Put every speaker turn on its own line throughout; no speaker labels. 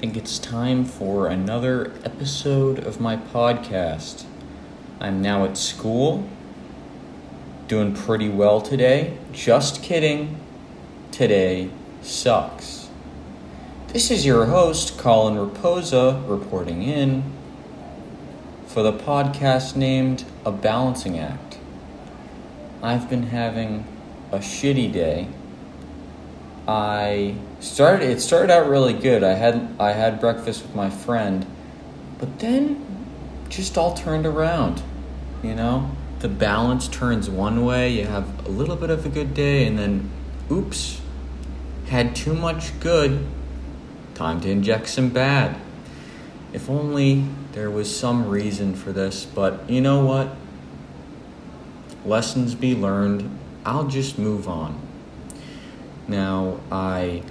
think it's time for another episode of my podcast. I'm now at school, doing pretty well today. Just kidding. Today sucks. This is your host, Colin Raposa, reporting in for the podcast named A Balancing Act. I've been having a shitty day. I started it started out really good. I had I had breakfast with my friend, but then just all turned around. You know? The balance turns one way, you have a little bit of a good day and then oops, had too much good. Time to inject some bad. If only there was some reason for this, but you know what? Lessons be learned. I'll just move on. Now, I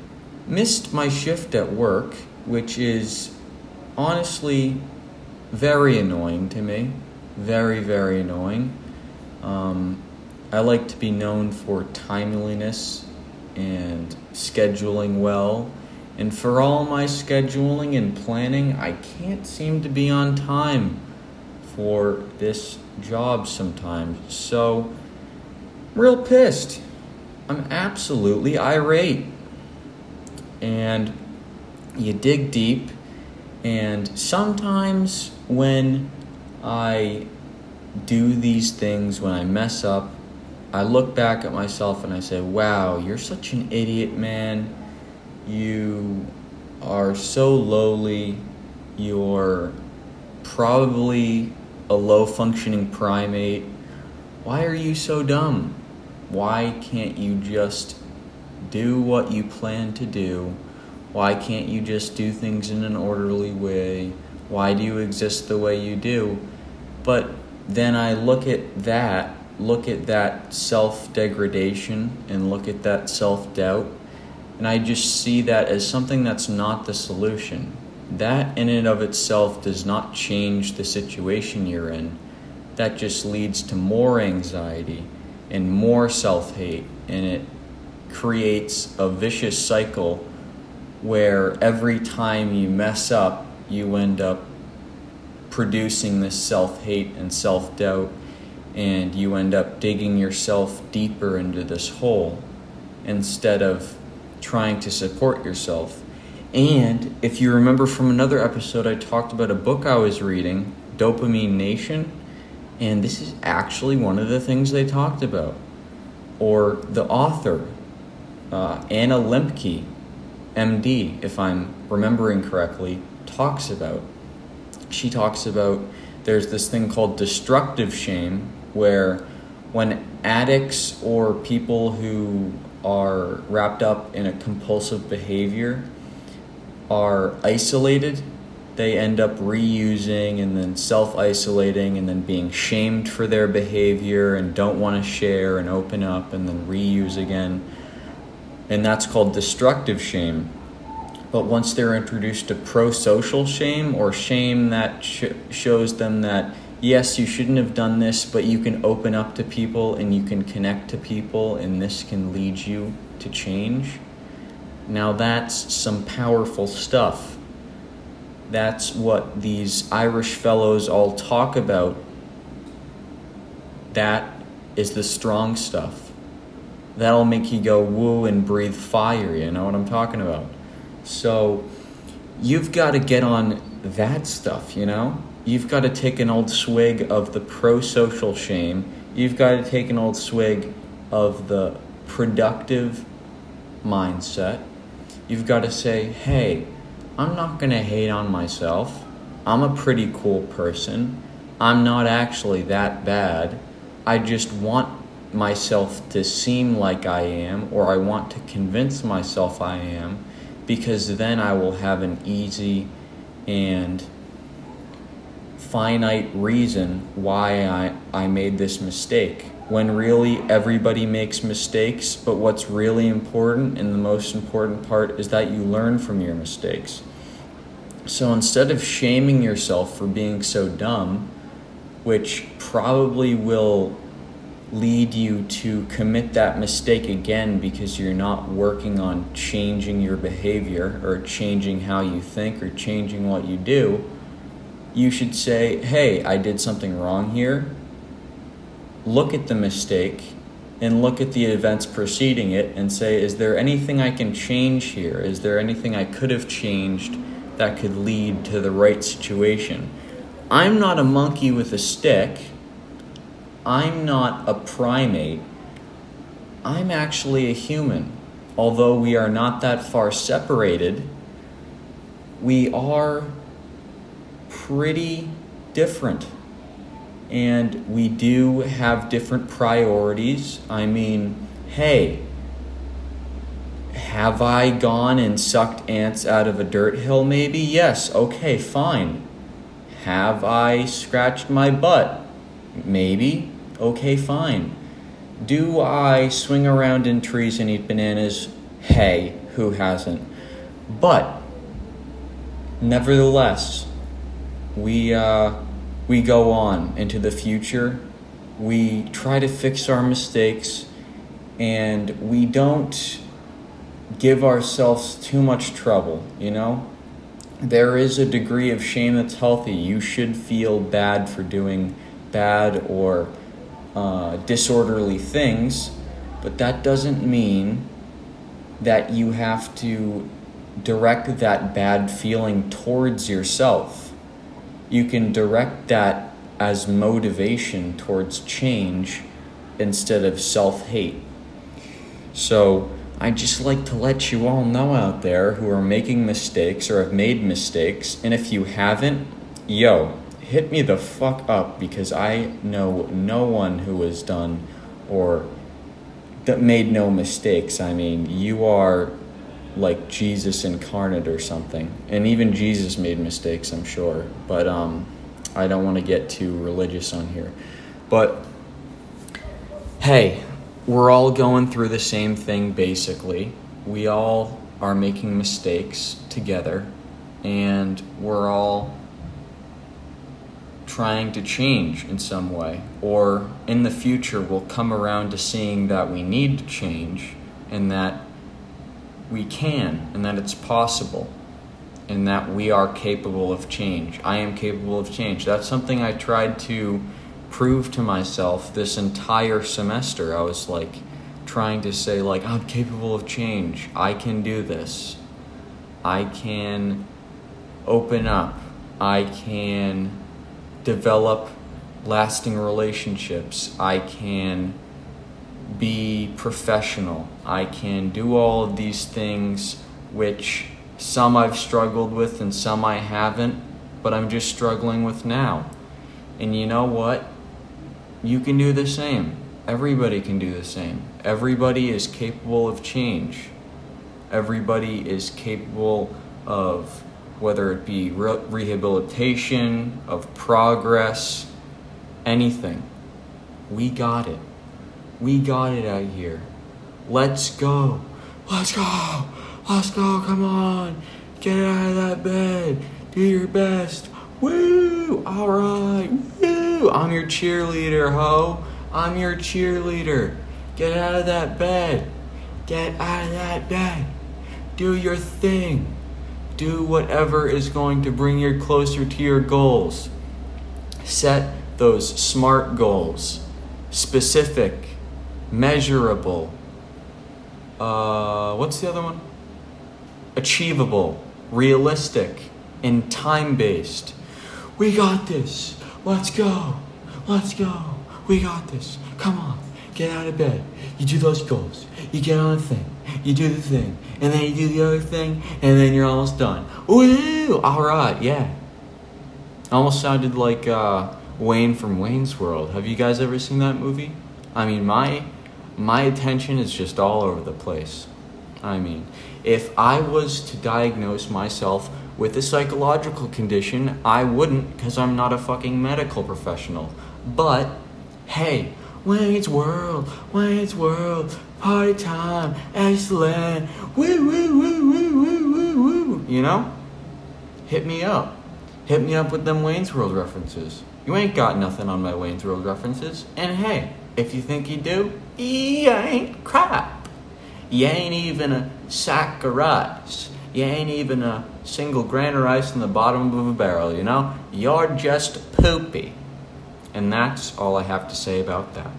missed my shift at work, which is honestly very annoying to me. Very, very annoying. Um, I like to be known for timeliness and scheduling well. And for all my scheduling and planning, I can't seem to be on time for this job sometimes. So, real pissed. I'm absolutely irate. And you dig deep, and sometimes when I do these things, when I mess up, I look back at myself and I say, wow, you're such an idiot, man. You are so lowly. You're probably a low functioning primate. Why are you so dumb? Why can't you just do what you plan to do? Why can't you just do things in an orderly way? Why do you exist the way you do? But then I look at that, look at that self degradation, and look at that self doubt, and I just see that as something that's not the solution. That in and of itself does not change the situation you're in. That just leads to more anxiety and more self hate, and it creates a vicious cycle where every time you mess up, you end up producing this self hate and self doubt, and you end up digging yourself deeper into this hole instead of trying to support yourself. And if you remember from another episode, I talked about a book I was reading, Dopamine Nation, and this is actually one of the things they talked about. Or the author, uh, Anna Lembke, MD, if I'm remembering correctly, talks about. She talks about there's this thing called destructive shame, where when addicts or people who are wrapped up in a compulsive behavior are isolated, they end up reusing and then self isolating and then being shamed for their behavior and don't want to share and open up and then reuse again. And that's called destructive shame. But once they're introduced to pro social shame or shame that sh- shows them that, yes, you shouldn't have done this, but you can open up to people and you can connect to people, and this can lead you to change. Now, that's some powerful stuff. That's what these Irish fellows all talk about. That is the strong stuff. That'll make you go woo and breathe fire, you know what I'm talking about? So, you've got to get on that stuff, you know? You've got to take an old swig of the pro social shame. You've got to take an old swig of the productive mindset. You've got to say, hey, I'm not going to hate on myself. I'm a pretty cool person. I'm not actually that bad. I just want myself to seem like I am, or I want to convince myself I am, because then I will have an easy and finite reason why I, I made this mistake. When really everybody makes mistakes, but what's really important and the most important part is that you learn from your mistakes. So instead of shaming yourself for being so dumb, which probably will lead you to commit that mistake again because you're not working on changing your behavior or changing how you think or changing what you do, you should say, hey, I did something wrong here. Look at the mistake and look at the events preceding it and say, is there anything I can change here? Is there anything I could have changed that could lead to the right situation? I'm not a monkey with a stick. I'm not a primate. I'm actually a human. Although we are not that far separated, we are pretty different. And we do have different priorities. I mean, hey, have I gone and sucked ants out of a dirt hill? Maybe? Yes. Okay, fine. Have I scratched my butt? Maybe. Okay, fine. Do I swing around in trees and eat bananas? Hey, who hasn't? But, nevertheless, we, uh, we go on into the future. We try to fix our mistakes and we don't give ourselves too much trouble, you know? There is a degree of shame that's healthy. You should feel bad for doing bad or uh, disorderly things, but that doesn't mean that you have to direct that bad feeling towards yourself. You can direct that as motivation towards change instead of self hate. So, I just like to let you all know out there who are making mistakes or have made mistakes, and if you haven't, yo, hit me the fuck up because I know no one who has done or that made no mistakes. I mean, you are like Jesus incarnate or something. And even Jesus made mistakes, I'm sure. But um I don't want to get too religious on here. But hey, we're all going through the same thing basically. We all are making mistakes together and we're all trying to change in some way or in the future we'll come around to seeing that we need to change and that we can and that it's possible and that we are capable of change. I am capable of change. That's something I tried to prove to myself this entire semester. I was like trying to say like I'm capable of change. I can do this. I can open up. I can develop lasting relationships. I can be professional. I can do all of these things which some I've struggled with and some I haven't, but I'm just struggling with now. And you know what? you can do the same. Everybody can do the same. Everybody is capable of change. Everybody is capable of whether it be re- rehabilitation, of progress, anything. We got it. We got it out here. Let's go. Let's go. Let's go. Come on. Get out of that bed. Do your best. Woo! All right. Woo! I'm your cheerleader, ho. I'm your cheerleader. Get out of that bed. Get out of that bed. Do your thing. Do whatever is going to bring you closer to your goals. Set those SMART goals specific, measurable. Uh, what's the other one? Achievable, realistic, and time based. We got this. Let's go. Let's go. We got this. Come on. Get out of bed. You do those goals. You get on the thing. You do the thing. And then you do the other thing. And then you're almost done. Woo! All right. Yeah. Almost sounded like uh, Wayne from Wayne's World. Have you guys ever seen that movie? I mean, my my attention is just all over the place. I mean, if I was to diagnose myself with a psychological condition, I wouldn't because I'm not a fucking medical professional. But hey, Wayne's World, Wayne's World, party time, excellent, woo woo woo woo woo woo woo. You know? Hit me up. Hit me up with them Wayne's World references. You ain't got nothing on my Wayne's World references. And hey, If you think you do, you ain't crap. You ain't even a sack of rice. You ain't even a single grain of rice in the bottom of a barrel, you know? You're just poopy. And that's all I have to say about that.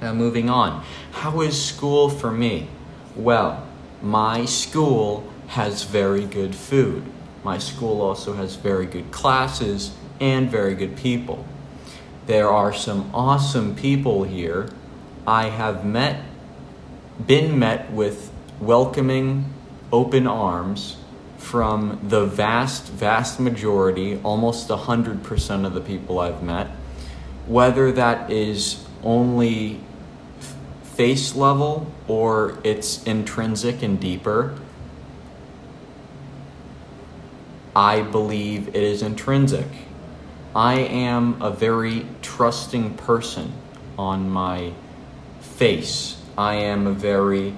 Now, moving on. How is school for me? Well, my school has very good food. My school also has very good classes and very good people. There are some awesome people here. I have met, been met with welcoming, open arms from the vast, vast majority, almost 100% of the people I've met. Whether that is only face level or it's intrinsic and deeper, I believe it is intrinsic. I am a very trusting person on my face. I am a very,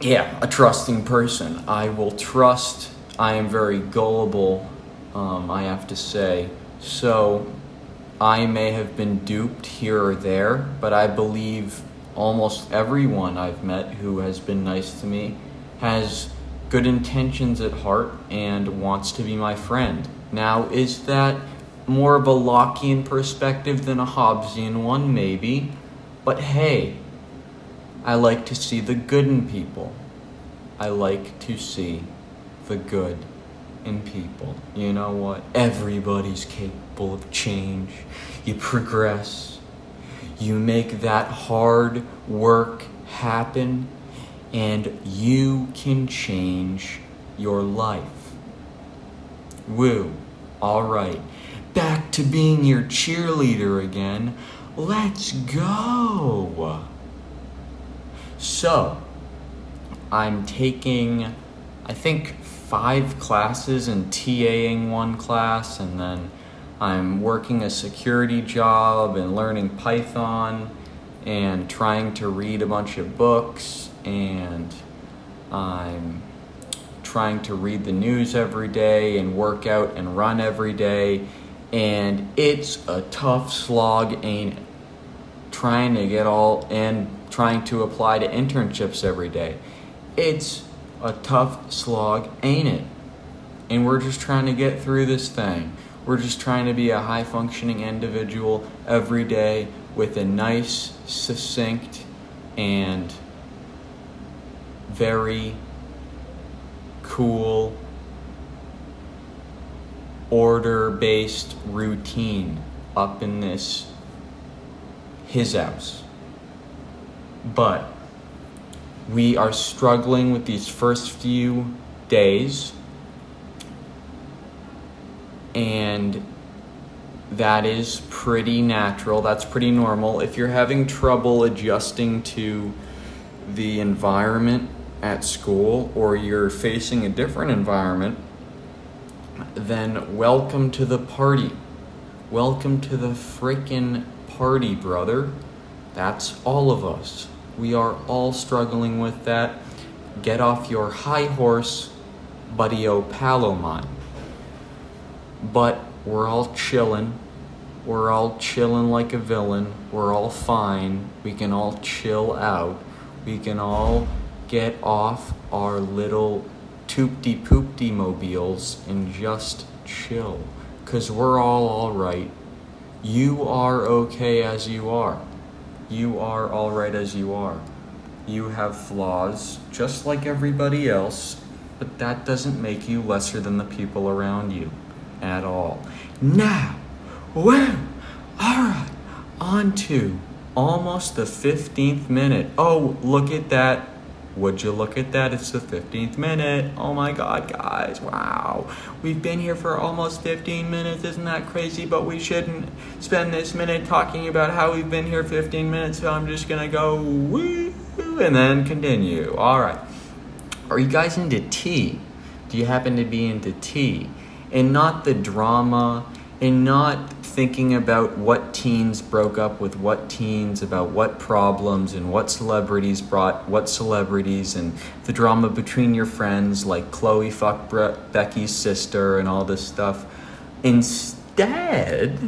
yeah, a trusting person. I will trust. I am very gullible, um, I have to say. So I may have been duped here or there, but I believe almost everyone I've met who has been nice to me has good intentions at heart and wants to be my friend. Now, is that more of a Lockean perspective than a Hobbesian one? Maybe. But hey, I like to see the good in people. I like to see the good in people. You know what? Everybody's capable of change. You progress. You make that hard work happen and you can change your life. Woo. All right. Back to being your cheerleader again. Let's go. So, I'm taking, I think, five classes and TAing one class, and then I'm working a security job and learning Python and trying to read a bunch of books and I'm trying to read the news every day and work out and run every day. And it's a tough slog, ain't it? Trying to get all and trying to apply to internships every day. It's a tough slog, ain't it? And we're just trying to get through this thing. We're just trying to be a high functioning individual every day with a nice, succinct, and very cool order based routine up in this his house. But we are struggling with these first few days and that is pretty natural. That's pretty normal. If you're having trouble adjusting to the environment at school or you're facing a different environment, then welcome to the party. Welcome to the freaking party, brother. That's all of us. We are all struggling with that. Get off your high horse, buddy o. But we're all chillin'. We're all chillin' like a villain. We're all fine. We can all chill out. We can all get off our little toopty poopty mobiles and just chill. Because we're all alright. You are okay as you are. You are alright as you are. You have flaws just like everybody else, but that doesn't make you lesser than the people around you at all. Now, well, alright, on to almost the 15th minute. Oh, look at that would you look at that? It's the 15th minute. Oh my god, guys. Wow. We've been here for almost 15 minutes. Isn't that crazy? But we shouldn't spend this minute talking about how we've been here 15 minutes. So I'm just going to go woo and then continue. All right. Are you guys into tea? Do you happen to be into tea? And not the drama and not thinking about what teens broke up with what teens, about what problems and what celebrities brought what celebrities, and the drama between your friends, like Chloe fuck Bre- Becky's sister and all this stuff. Instead,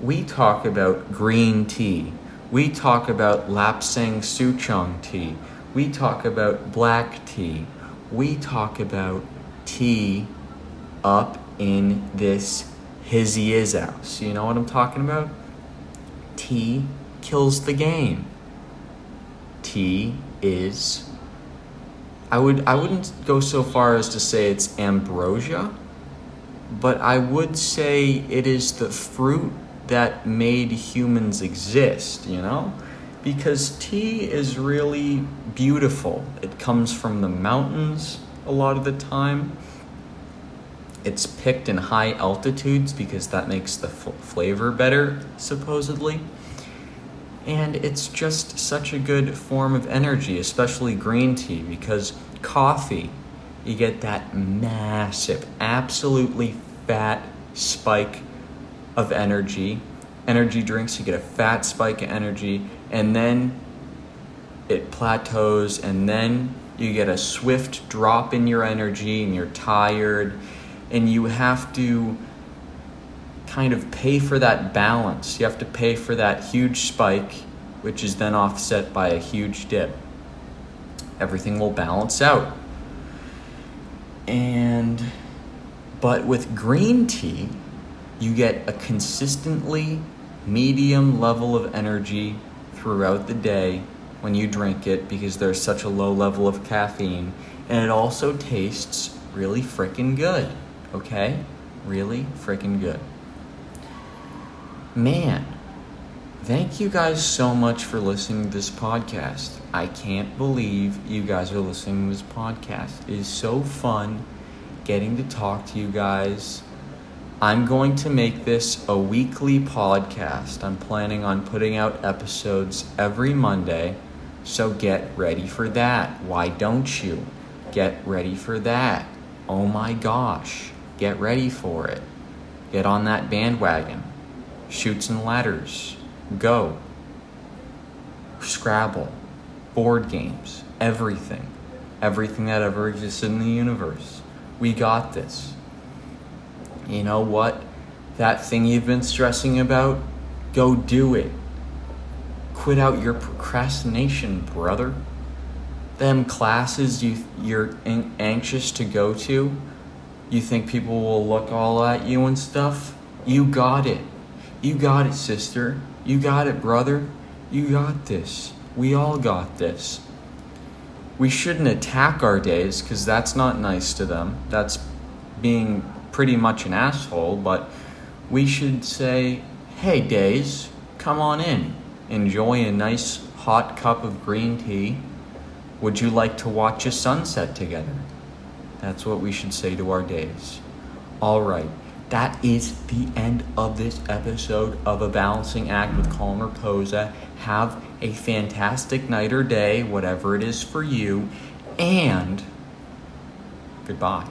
we talk about green tea. We talk about Lapsang Souchong tea. We talk about black tea. We talk about tea up in this hizzy is house. You know what I'm talking about? Tea kills the game. Tea is I would I wouldn't go so far as to say it's ambrosia, but I would say it is the fruit that made humans exist, you know? Because tea is really beautiful. It comes from the mountains a lot of the time. It's picked in high altitudes because that makes the f- flavor better, supposedly. And it's just such a good form of energy, especially green tea, because coffee, you get that massive, absolutely fat spike of energy. Energy drinks, you get a fat spike of energy, and then it plateaus, and then you get a swift drop in your energy, and you're tired, and you have to kind of pay for that balance. You have to pay for that huge spike, which is then offset by a huge dip. Everything will balance out. And, but with green tea, you get a consistently medium level of energy throughout the day when you drink it because there's such a low level of caffeine. And it also tastes really freaking good, okay? Really freaking good. Man, thank you guys so much for listening to this podcast. I can't believe you guys are listening to this podcast. It is so fun getting to talk to you guys. I'm going to make this a weekly podcast. I'm planning on putting out episodes every Monday, so get ready for that. Why don't you? Get ready for that. Oh my gosh, get ready for it. Get on that bandwagon. Chutes and ladders. Go. Scrabble. Board games. Everything. Everything that ever existed in the universe. We got this. You know what? That thing you've been stressing about, go do it. Quit out your procrastination, brother. Them classes you you're anxious to go to, you think people will look all at you and stuff? You got it. You got it, sister. You got it, brother. You got this. We all got this. We shouldn't attack our days because that's not nice to them. That's being pretty much an asshole, but we should say, hey, days, come on in. Enjoy a nice hot cup of green tea. Would you like to watch a sunset together? That's what we should say to our days. All right that is the end of this episode of A Balancing Act with Colin Raposa. Have a fantastic night or day, whatever it is for you, and goodbye.